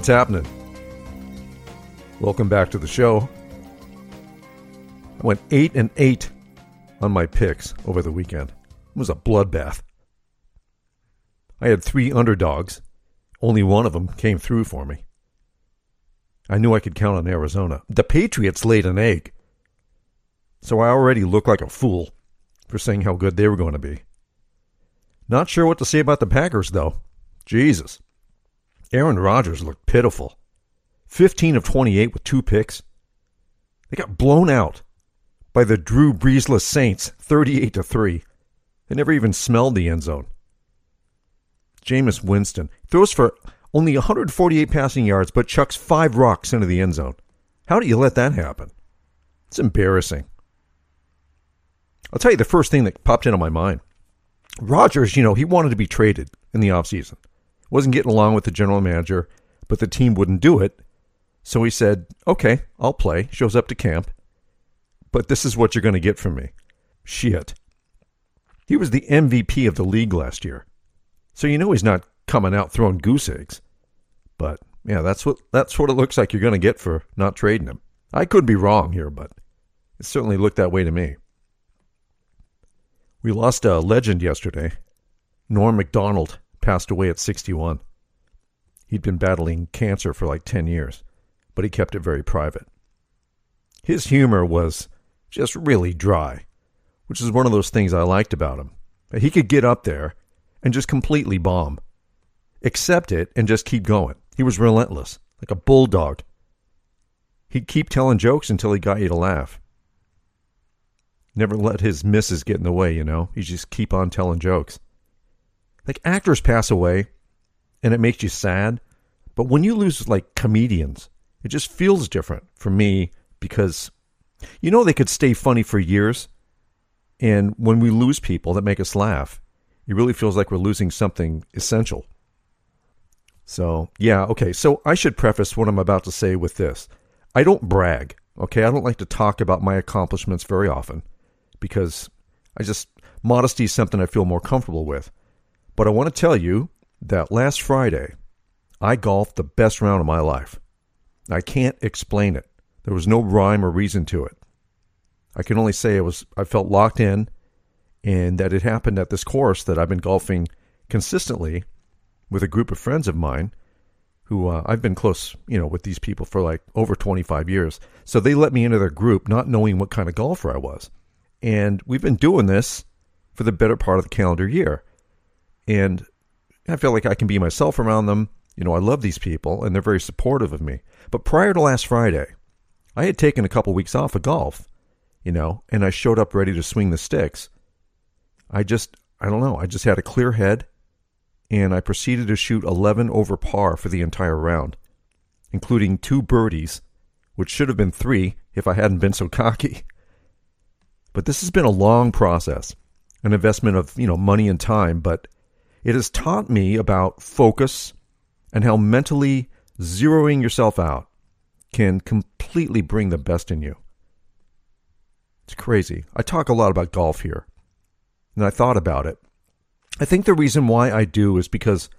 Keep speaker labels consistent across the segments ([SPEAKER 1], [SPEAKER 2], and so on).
[SPEAKER 1] What's happening? Welcome back to the show. I went 8 and 8 on my picks over the weekend. It was a bloodbath. I had three underdogs. Only one of them came through for me. I knew I could count on Arizona. The Patriots laid an egg. So I already looked like a fool for saying how good they were going to be. Not sure what to say about the Packers, though. Jesus. Aaron Rodgers looked pitiful. 15 of 28 with two picks. They got blown out by the Drew Breesless Saints 38 to 3. They never even smelled the end zone. Jameis Winston throws for only 148 passing yards, but chucks five rocks into the end zone. How do you let that happen? It's embarrassing. I'll tell you the first thing that popped into my mind. Rodgers, you know, he wanted to be traded in the offseason wasn't getting along with the general manager, but the team wouldn't do it. So he said, Okay, I'll play. Shows up to camp. But this is what you're going to get from me. Shit. He was the MVP of the league last year. So you know he's not coming out throwing goose eggs. But yeah, that's what that's what it looks like you're going to get for not trading him. I could be wrong here, but it certainly looked that way to me. We lost a legend yesterday. Norm Macdonald passed away at 61. He'd been battling cancer for like 10 years, but he kept it very private. His humor was just really dry, which is one of those things I liked about him. He could get up there and just completely bomb, accept it, and just keep going. He was relentless, like a bulldog. He'd keep telling jokes until he got you to laugh. Never let his misses get in the way, you know? He'd just keep on telling jokes. Like actors pass away and it makes you sad, but when you lose like comedians, it just feels different for me because you know they could stay funny for years. And when we lose people that make us laugh, it really feels like we're losing something essential. So, yeah, okay. So I should preface what I'm about to say with this. I don't brag, okay? I don't like to talk about my accomplishments very often because I just, modesty is something I feel more comfortable with. But I want to tell you that last Friday, I golfed the best round of my life. I can't explain it. There was no rhyme or reason to it. I can only say it was I felt locked in and that it happened at this course that I've been golfing consistently with a group of friends of mine who uh, I've been close, you know, with these people for like over 25 years. So they let me into their group not knowing what kind of golfer I was. And we've been doing this for the better part of the calendar year. And I feel like I can be myself around them. You know, I love these people and they're very supportive of me. But prior to last Friday, I had taken a couple weeks off of golf, you know, and I showed up ready to swing the sticks. I just, I don't know, I just had a clear head and I proceeded to shoot 11 over par for the entire round, including two birdies, which should have been three if I hadn't been so cocky. But this has been a long process, an investment of, you know, money and time, but it has taught me about focus and how mentally zeroing yourself out can completely bring the best in you. It's crazy. I talk a lot about golf here, and I thought about it. I think the reason why I do is because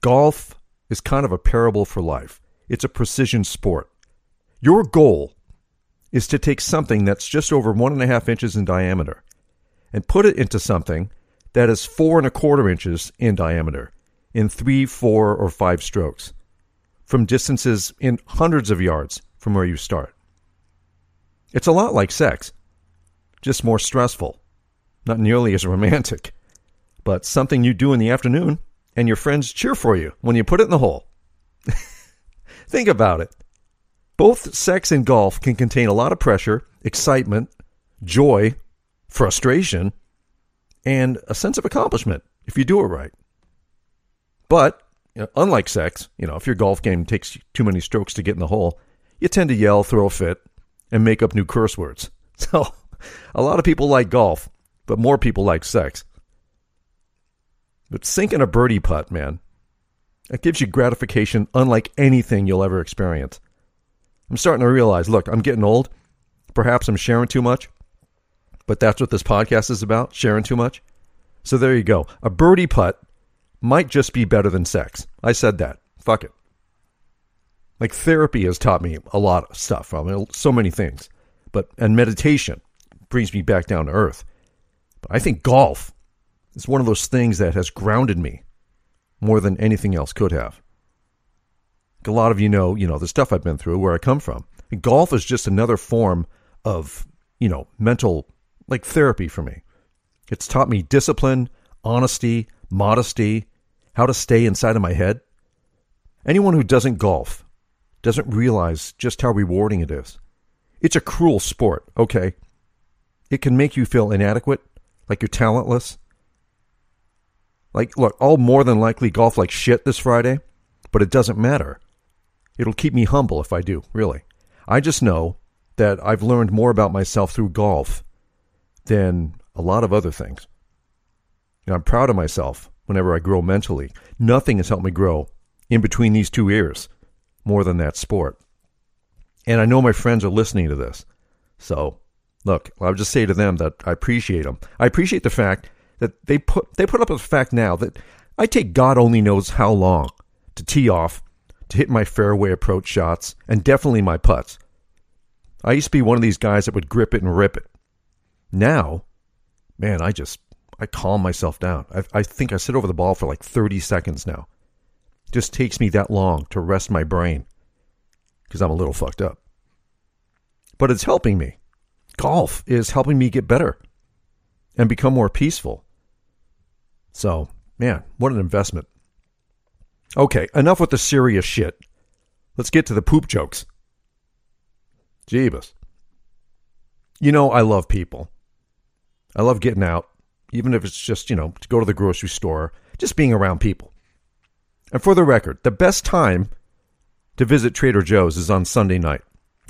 [SPEAKER 1] golf is kind of a parable for life. It's a precision sport. Your goal is to take something that's just over one and a half inches in diameter and put it into something that is four and a quarter inches in diameter in three, four, or five strokes from distances in hundreds of yards from where you start. It's a lot like sex, just more stressful, not nearly as romantic, but something you do in the afternoon and your friends cheer for you when you put it in the hole. Think about it. Both sex and golf can contain a lot of pressure, excitement, joy, frustration, and a sense of accomplishment if you do it right. But you know, unlike sex, you know, if your golf game takes too many strokes to get in the hole, you tend to yell, throw a fit, and make up new curse words. So, a lot of people like golf, but more people like sex. But sinking a birdie putt, man, that gives you gratification unlike anything you'll ever experience. I'm starting to realize, look, I'm getting old. Perhaps I'm sharing too much. But that's what this podcast is about sharing too much. So there you go. A birdie putt might just be better than sex. I said that. Fuck it. Like therapy has taught me a lot of stuff. I mean, so many things. But and meditation brings me back down to earth. But I think golf is one of those things that has grounded me more than anything else could have. A lot of you know, you know, the stuff I've been through, where I come from. And golf is just another form of, you know, mental like therapy for me. It's taught me discipline, honesty, modesty, how to stay inside of my head. Anyone who doesn't golf doesn't realize just how rewarding it is. It's a cruel sport, okay? It can make you feel inadequate, like you're talentless. Like, look, I'll more than likely golf like shit this Friday, but it doesn't matter. It'll keep me humble if I do, really. I just know that I've learned more about myself through golf than a lot of other things. And I'm proud of myself whenever I grow mentally. Nothing has helped me grow in between these two ears more than that sport. And I know my friends are listening to this. So, look, I'll just say to them that I appreciate them. I appreciate the fact that they put they put up with the fact now that I take God only knows how long to tee off, to hit my fairway approach shots, and definitely my putts. I used to be one of these guys that would grip it and rip it. Now, man, I just I calm myself down. I, I think I sit over the ball for like 30 seconds now. It just takes me that long to rest my brain because I'm a little fucked up. But it's helping me. Golf is helping me get better and become more peaceful. So, man, what an investment. Okay, enough with the serious shit. Let's get to the poop jokes. Jeebus. You know, I love people. I love getting out, even if it's just, you know, to go to the grocery store, just being around people. And for the record, the best time to visit Trader Joe's is on Sunday night.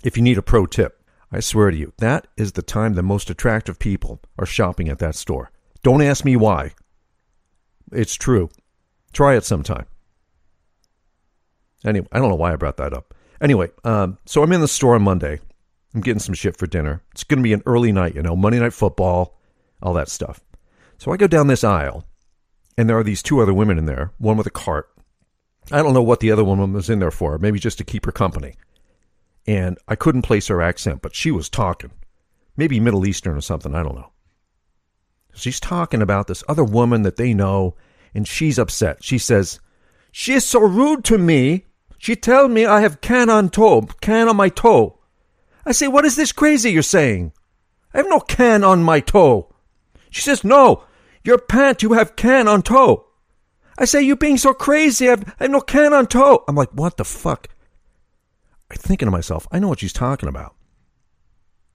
[SPEAKER 1] If you need a pro tip, I swear to you, that is the time the most attractive people are shopping at that store. Don't ask me why. It's true. Try it sometime. Anyway, I don't know why I brought that up. Anyway, um, so I'm in the store on Monday. I'm getting some shit for dinner. It's going to be an early night, you know, Monday Night Football, all that stuff. So I go down this aisle, and there are these two other women in there, one with a cart. I don't know what the other woman was in there for, maybe just to keep her company. And I couldn't place her accent, but she was talking. Maybe Middle Eastern or something, I don't know. She's talking about this other woman that they know, and she's upset. She says, She is so rude to me. She tell me I have can on toe, can on my toe. I say, What is this crazy you're saying? I have no can on my toe. She says, No, your pant, you have can on toe. I say, You being so crazy, I have, I have no can on toe. I'm like, What the fuck? I'm thinking to myself, I know what she's talking about.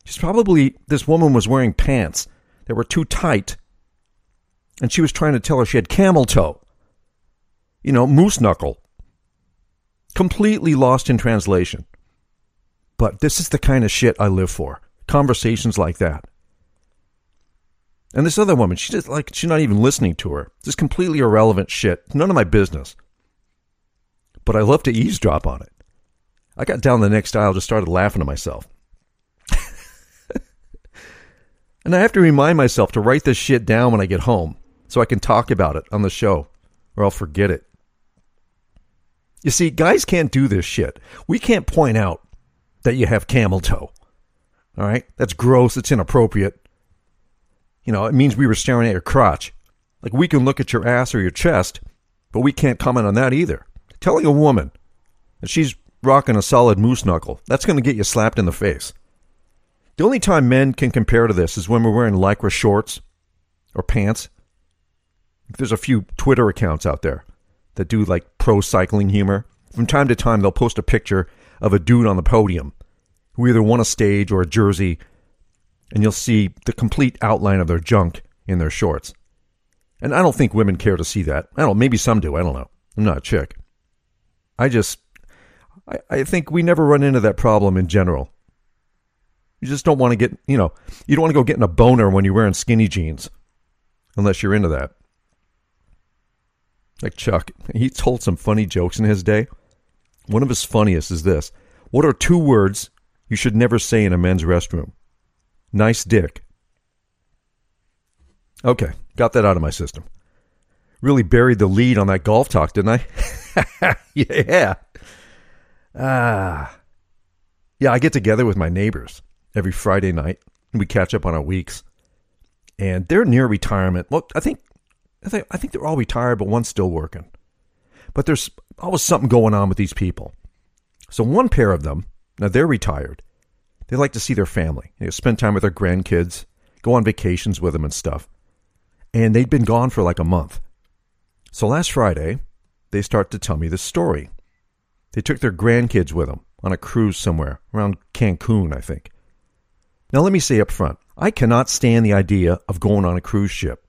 [SPEAKER 1] She's probably, this woman was wearing pants that were too tight, and she was trying to tell her she had camel toe. You know, moose knuckle. Completely lost in translation. But this is the kind of shit I live for. Conversations like that. And this other woman, she's just like she's not even listening to her. Just completely irrelevant shit. None of my business. But I love to eavesdrop on it. I got down the next aisle, just started laughing to myself. and I have to remind myself to write this shit down when I get home so I can talk about it on the show, or I'll forget it. You see, guys can't do this shit. We can't point out that you have camel toe. All right? That's gross. It's inappropriate. You know, it means we were staring at your crotch. Like we can look at your ass or your chest, but we can't comment on that either. Telling a woman that she's rocking a solid moose knuckle, that's going to get you slapped in the face. The only time men can compare to this is when we're wearing lycra shorts or pants. There's a few Twitter accounts out there that do like pro cycling humor. From time to time, they'll post a picture of a dude on the podium who either won a stage or a jersey, and you'll see the complete outline of their junk in their shorts. And I don't think women care to see that. I don't. Maybe some do. I don't know. I'm not a chick. I just I, I think we never run into that problem in general. You just don't want to get, you know, you don't want to go getting a boner when you're wearing skinny jeans, unless you're into that. Like Chuck, he told some funny jokes in his day. One of his funniest is this What are two words you should never say in a men's restroom? Nice dick. Okay, got that out of my system. Really buried the lead on that golf talk, didn't I? yeah. Ah. Yeah, I get together with my neighbors every Friday night we catch up on our weeks. And they're near retirement. Well, I think I think I think they're all retired, but one's still working. But there's always something going on with these people. So one pair of them, now they're retired. They like to see their family. They spend time with their grandkids, go on vacations with them and stuff. And they'd been gone for like a month. So last Friday, they start to tell me this story. They took their grandkids with them on a cruise somewhere, around Cancun, I think. Now, let me say up front I cannot stand the idea of going on a cruise ship.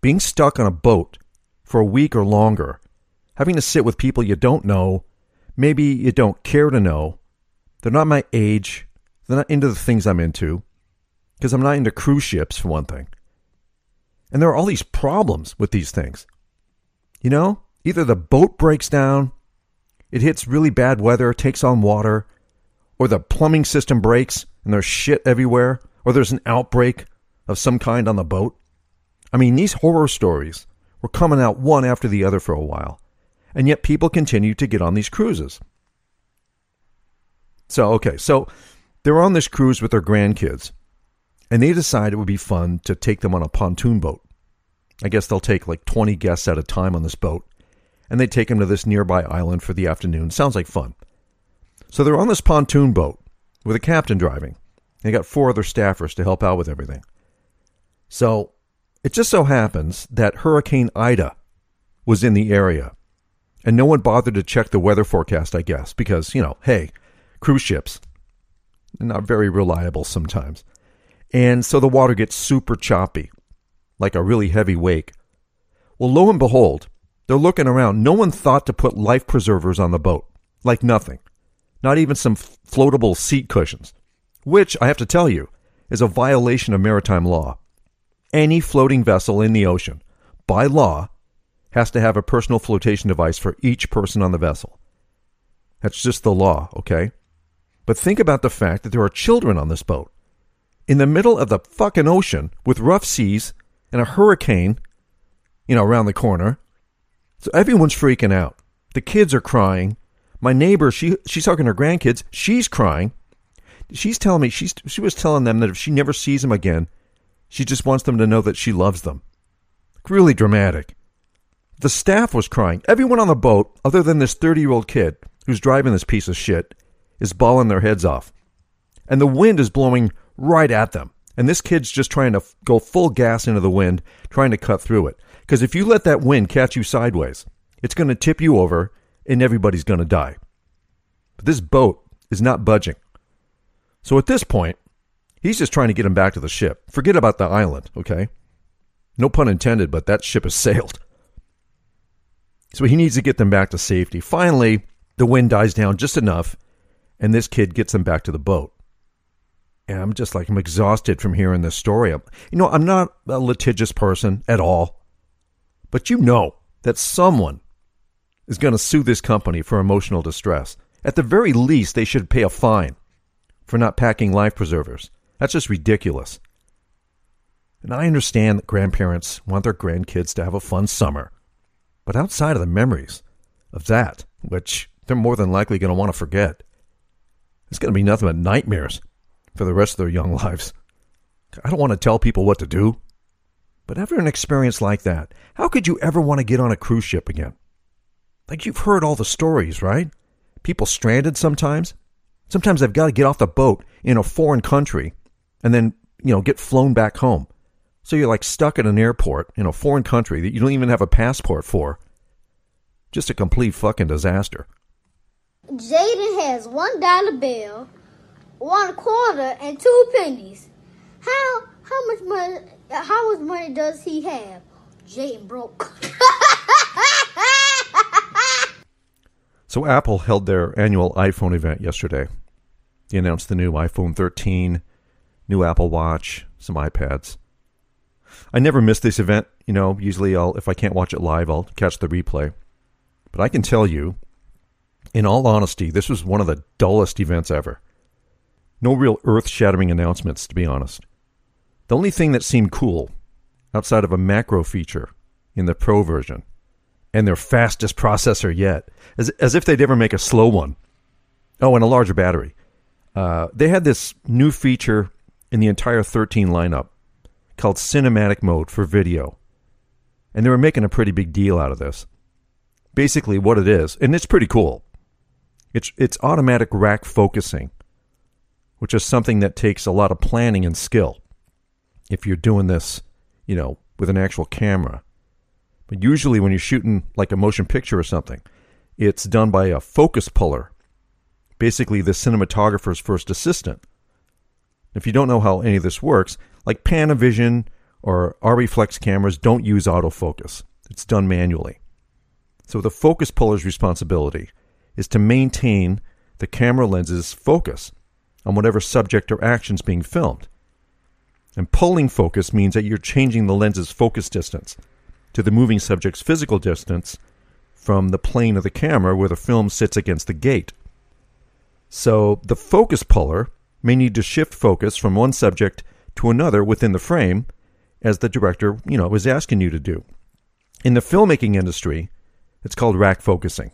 [SPEAKER 1] Being stuck on a boat for a week or longer, having to sit with people you don't know, maybe you don't care to know, they're not my age, they're not into the things I'm into, because I'm not into cruise ships, for one thing. And there are all these problems with these things. You know, either the boat breaks down, it hits really bad weather, takes on water, or the plumbing system breaks and there's shit everywhere, or there's an outbreak of some kind on the boat. I mean, these horror stories were coming out one after the other for a while, and yet people continue to get on these cruises. So, okay, so they're on this cruise with their grandkids, and they decide it would be fun to take them on a pontoon boat. I guess they'll take like 20 guests at a time on this boat, and they take them to this nearby island for the afternoon. Sounds like fun. So they're on this pontoon boat with a captain driving. They got four other staffers to help out with everything. So it just so happens that Hurricane Ida was in the area. And no one bothered to check the weather forecast, I guess, because, you know, hey, cruise ships, not very reliable sometimes. And so the water gets super choppy, like a really heavy wake. Well, lo and behold, they're looking around. No one thought to put life preservers on the boat, like nothing. Not even some floatable seat cushions, which, I have to tell you, is a violation of maritime law. Any floating vessel in the ocean, by law, has to have a personal flotation device for each person on the vessel. That's just the law, okay? But think about the fact that there are children on this boat. In the middle of the fucking ocean with rough seas and a hurricane, you know, around the corner. So everyone's freaking out. The kids are crying. My neighbor, she she's talking to her grandkids. She's crying. She's telling me she's she was telling them that if she never sees them again, she just wants them to know that she loves them. Really dramatic. The staff was crying. Everyone on the boat, other than this 30 year old kid who's driving this piece of shit, is bawling their heads off. And the wind is blowing right at them. And this kid's just trying to go full gas into the wind, trying to cut through it. Because if you let that wind catch you sideways, it's going to tip you over and everybody's going to die. But this boat is not budging. So at this point, he's just trying to get him back to the ship. Forget about the island, okay? No pun intended, but that ship has sailed. So he needs to get them back to safety. Finally, the wind dies down just enough, and this kid gets them back to the boat. And I'm just like, I'm exhausted from hearing this story. You know, I'm not a litigious person at all, but you know that someone is going to sue this company for emotional distress. At the very least, they should pay a fine for not packing life preservers. That's just ridiculous. And I understand that grandparents want their grandkids to have a fun summer. But outside of the memories of that, which they're more than likely going to want to forget, it's going to be nothing but nightmares for the rest of their young lives. I don't want to tell people what to do, but after an experience like that, how could you ever want to get on a cruise ship again? Like you've heard all the stories, right? People stranded sometimes. Sometimes they've got to get off the boat in a foreign country and then, you know, get flown back home. So you're like stuck at an airport in a foreign country that you don't even have a passport for. Just a complete fucking disaster.
[SPEAKER 2] Jaden has one dollar bill, one quarter, and two pennies. How how much money how much money does he have? Jaden broke.
[SPEAKER 1] So Apple held their annual iPhone event yesterday. They announced the new iPhone 13, new Apple Watch, some iPads. I never miss this event. You know, usually I'll if I can't watch it live, I'll catch the replay. But I can tell you, in all honesty, this was one of the dullest events ever. No real earth-shattering announcements, to be honest. The only thing that seemed cool, outside of a macro feature in the Pro version and their fastest processor yet, as, as if they'd ever make a slow one. Oh, and a larger battery. Uh, they had this new feature in the entire 13 lineup called cinematic mode for video. And they were making a pretty big deal out of this. Basically, what it is, and it's pretty cool, it's, it's automatic rack focusing, which is something that takes a lot of planning and skill if you're doing this, you know, with an actual camera. But usually, when you're shooting like a motion picture or something, it's done by a focus puller, basically the cinematographer's first assistant. If you don't know how any of this works, like Panavision or Arriflex cameras don't use autofocus. It's done manually. So the focus puller's responsibility is to maintain the camera lens's focus on whatever subject or action is being filmed. And pulling focus means that you're changing the lens's focus distance to the moving subject's physical distance from the plane of the camera where the film sits against the gate. So the focus puller may need to shift focus from one subject to another within the frame as the director, you know, is asking you to do. In the filmmaking industry, it's called rack focusing.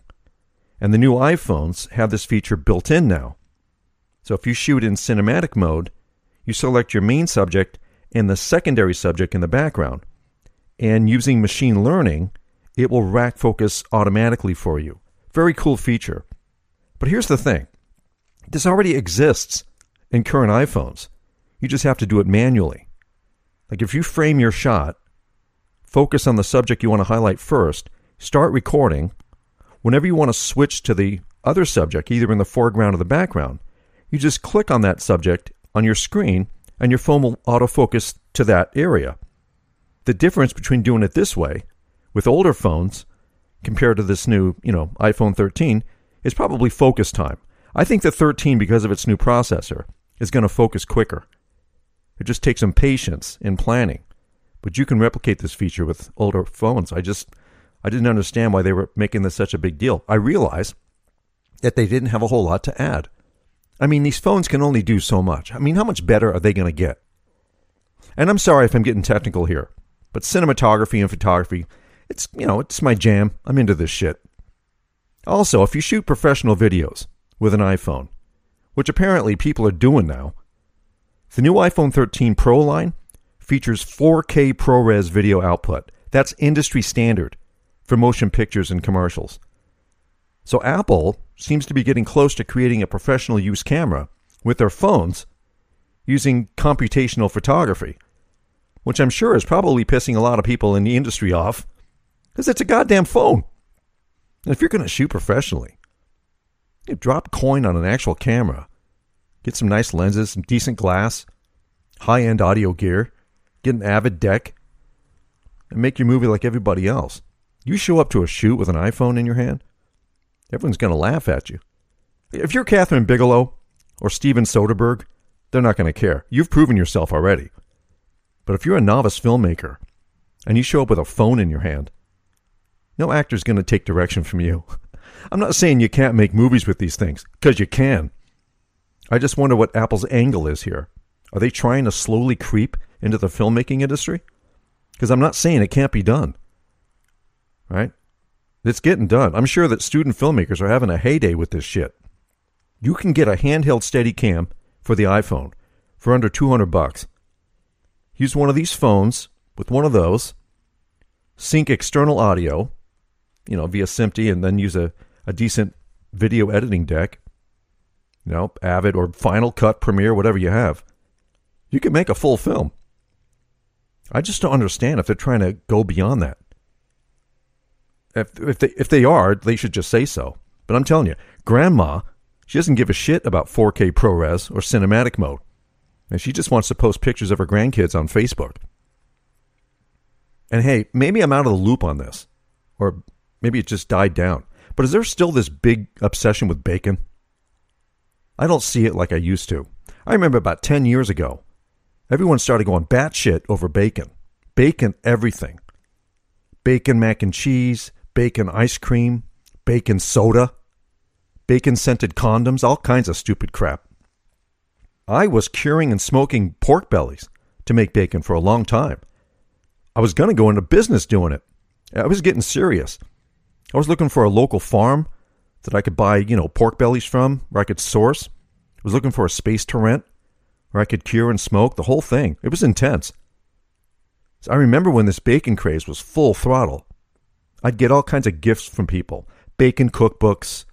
[SPEAKER 1] And the new iPhones have this feature built in now. So if you shoot in cinematic mode, you select your main subject and the secondary subject in the background and using machine learning, it will rack focus automatically for you. Very cool feature. But here's the thing this already exists in current iPhones. You just have to do it manually. Like if you frame your shot, focus on the subject you want to highlight first, start recording. Whenever you want to switch to the other subject, either in the foreground or the background, you just click on that subject on your screen and your phone will autofocus to that area. The difference between doing it this way with older phones compared to this new, you know, iPhone 13 is probably focus time. I think the 13 because of its new processor is going to focus quicker. It just takes some patience in planning. But you can replicate this feature with older phones. I just I didn't understand why they were making this such a big deal. I realize that they didn't have a whole lot to add. I mean, these phones can only do so much. I mean, how much better are they going to get? And I'm sorry if I'm getting technical here. But cinematography and photography, it's, you know, it's my jam. I'm into this shit. Also, if you shoot professional videos with an iPhone, which apparently people are doing now, the new iPhone 13 Pro line features 4K ProRes video output. That's industry standard for motion pictures and commercials. So Apple seems to be getting close to creating a professional use camera with their phones using computational photography which I'm sure is probably pissing a lot of people in the industry off because it's a goddamn phone. And if you're going to shoot professionally, you drop coin on an actual camera, get some nice lenses, some decent glass, high end audio gear, get an Avid deck, and make your movie like everybody else. You show up to a shoot with an iPhone in your hand, everyone's going to laugh at you. If you're Kathryn Bigelow or Steven Soderbergh, they're not going to care. You've proven yourself already. But if you're a novice filmmaker and you show up with a phone in your hand, no actor's going to take direction from you. I'm not saying you can't make movies with these things, because you can. I just wonder what Apple's angle is here. Are they trying to slowly creep into the filmmaking industry? Because I'm not saying it can't be done. Right? It's getting done. I'm sure that student filmmakers are having a heyday with this shit. You can get a handheld Steadicam for the iPhone for under 200 bucks use one of these phones with one of those, sync external audio, you know, via SMPTE, and then use a, a decent video editing deck, you know, Avid or Final Cut, Premiere, whatever you have. You can make a full film. I just don't understand if they're trying to go beyond that. If, if, they, if they are, they should just say so. But I'm telling you, Grandma, she doesn't give a shit about 4K ProRes or cinematic mode and she just wants to post pictures of her grandkids on Facebook. And hey, maybe I'm out of the loop on this, or maybe it just died down. But is there still this big obsession with bacon? I don't see it like I used to. I remember about 10 years ago, everyone started going batshit over bacon. Bacon everything. Bacon mac and cheese, bacon ice cream, bacon soda, bacon scented condoms, all kinds of stupid crap. I was curing and smoking pork bellies to make bacon for a long time. I was going to go into business doing it. I was getting serious. I was looking for a local farm that I could buy, you know, pork bellies from, where I could source. I was looking for a space to rent, where I could cure and smoke, the whole thing. It was intense. So I remember when this bacon craze was full throttle. I'd get all kinds of gifts from people bacon cookbooks,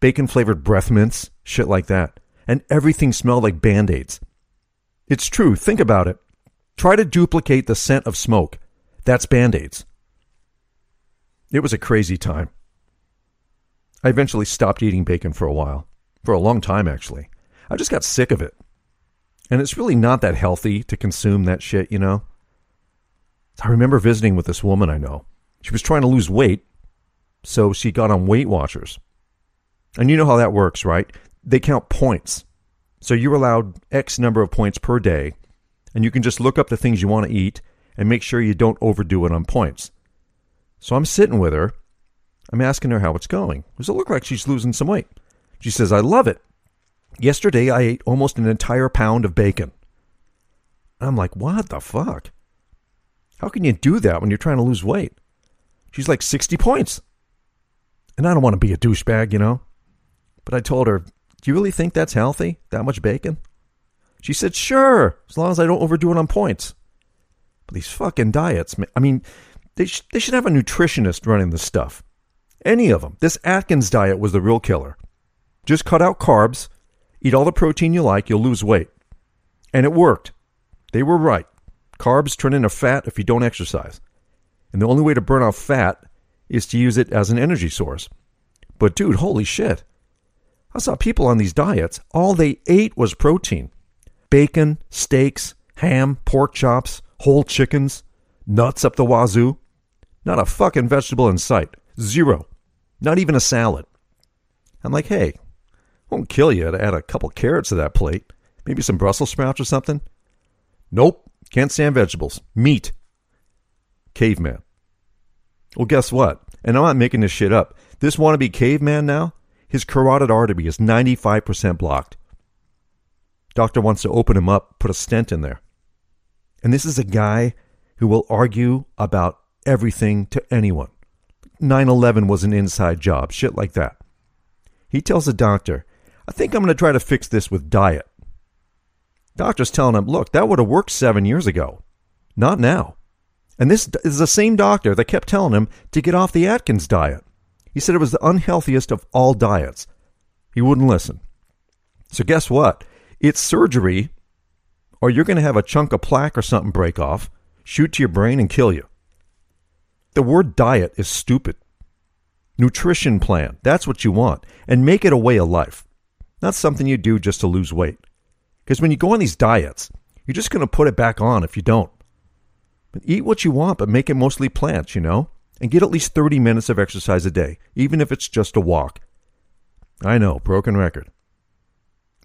[SPEAKER 1] bacon flavored breath mints, shit like that. And everything smelled like band aids. It's true, think about it. Try to duplicate the scent of smoke. That's band aids. It was a crazy time. I eventually stopped eating bacon for a while. For a long time, actually. I just got sick of it. And it's really not that healthy to consume that shit, you know? I remember visiting with this woman I know. She was trying to lose weight, so she got on Weight Watchers. And you know how that works, right? They count points. So you're allowed X number of points per day, and you can just look up the things you want to eat and make sure you don't overdo it on points. So I'm sitting with her. I'm asking her how it's going. Does it look like she's losing some weight? She says, I love it. Yesterday I ate almost an entire pound of bacon. I'm like, what the fuck? How can you do that when you're trying to lose weight? She's like 60 points. And I don't want to be a douchebag, you know? But I told her, Do you really think that's healthy? That much bacon? She said, Sure, as long as I don't overdo it on points. But these fucking diets, man, I mean, they, sh- they should have a nutritionist running this stuff. Any of them. This Atkins diet was the real killer. Just cut out carbs, eat all the protein you like, you'll lose weight. And it worked. They were right. Carbs turn into fat if you don't exercise. And the only way to burn off fat is to use it as an energy source. But dude, holy shit. I saw people on these diets, all they ate was protein bacon, steaks, ham, pork chops, whole chickens, nuts up the wazoo. Not a fucking vegetable in sight. Zero. Not even a salad. I'm like, hey, won't kill you to add a couple carrots to that plate. Maybe some Brussels sprouts or something. Nope. Can't stand vegetables. Meat. Caveman. Well, guess what? And I'm not making this shit up. This wannabe caveman now, his carotid artery is 95% blocked. Doctor wants to open him up, put a stent in there. And this is a guy who will argue about everything to anyone. 9 11 was an inside job, shit like that. He tells the doctor, I think I'm going to try to fix this with diet. Doctor's telling him, look, that would have worked seven years ago. Not now. And this is the same doctor that kept telling him to get off the Atkins diet. He said it was the unhealthiest of all diets. He wouldn't listen. So, guess what? It's surgery, or you're going to have a chunk of plaque or something break off, shoot to your brain, and kill you. The word diet is stupid. Nutrition plan, that's what you want. And make it a way of life, not something you do just to lose weight. Because when you go on these diets, you're just going to put it back on if you don't. But eat what you want, but make it mostly plants, you know? And get at least 30 minutes of exercise a day, even if it's just a walk. I know, broken record.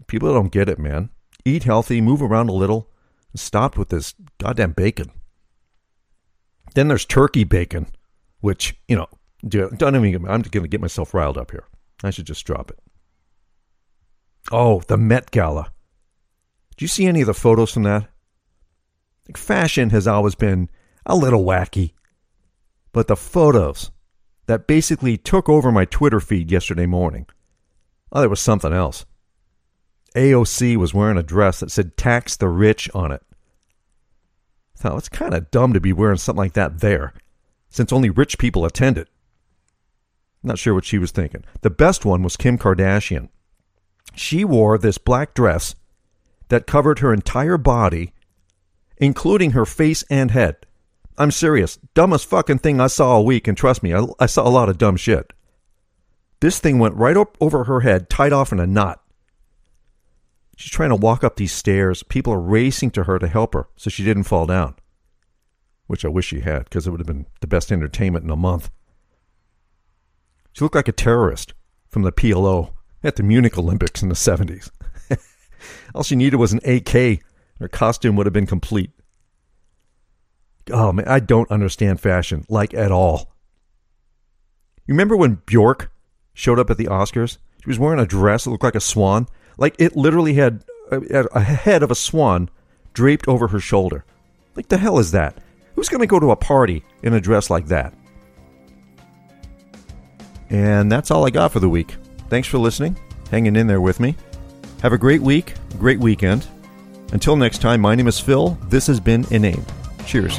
[SPEAKER 1] People don't get it, man. Eat healthy, move around a little, and stop with this goddamn bacon. Then there's turkey bacon, which, you know, don't even, I'm going to get myself riled up here. I should just drop it. Oh, the Met Gala. Do you see any of the photos from that? Fashion has always been a little wacky. But the photos that basically took over my Twitter feed yesterday morning, oh, there was something else. AOC was wearing a dress that said tax the rich on it. I thought it's kind of dumb to be wearing something like that there, since only rich people attend it. Not sure what she was thinking. The best one was Kim Kardashian. She wore this black dress that covered her entire body including her face and head. I'm serious. Dumbest fucking thing I saw all week, and trust me, I, I saw a lot of dumb shit. This thing went right up over her head, tied off in a knot. She's trying to walk up these stairs. People are racing to her to help her so she didn't fall down. Which I wish she had, because it would have been the best entertainment in a month. She looked like a terrorist from the PLO at the Munich Olympics in the 70s. All she needed was an AK her costume would have been complete. Oh man, I don't understand fashion like at all. You remember when Bjork showed up at the Oscars? She was wearing a dress that looked like a swan. Like it literally had uh, a, a head of a swan draped over her shoulder. Like the hell is that? Who's going to go to a party in a dress like that? And that's all I got for the week. Thanks for listening, hanging in there with me. Have a great week, great weekend. Until next time, my name is Phil. This has been Inane. Cheers.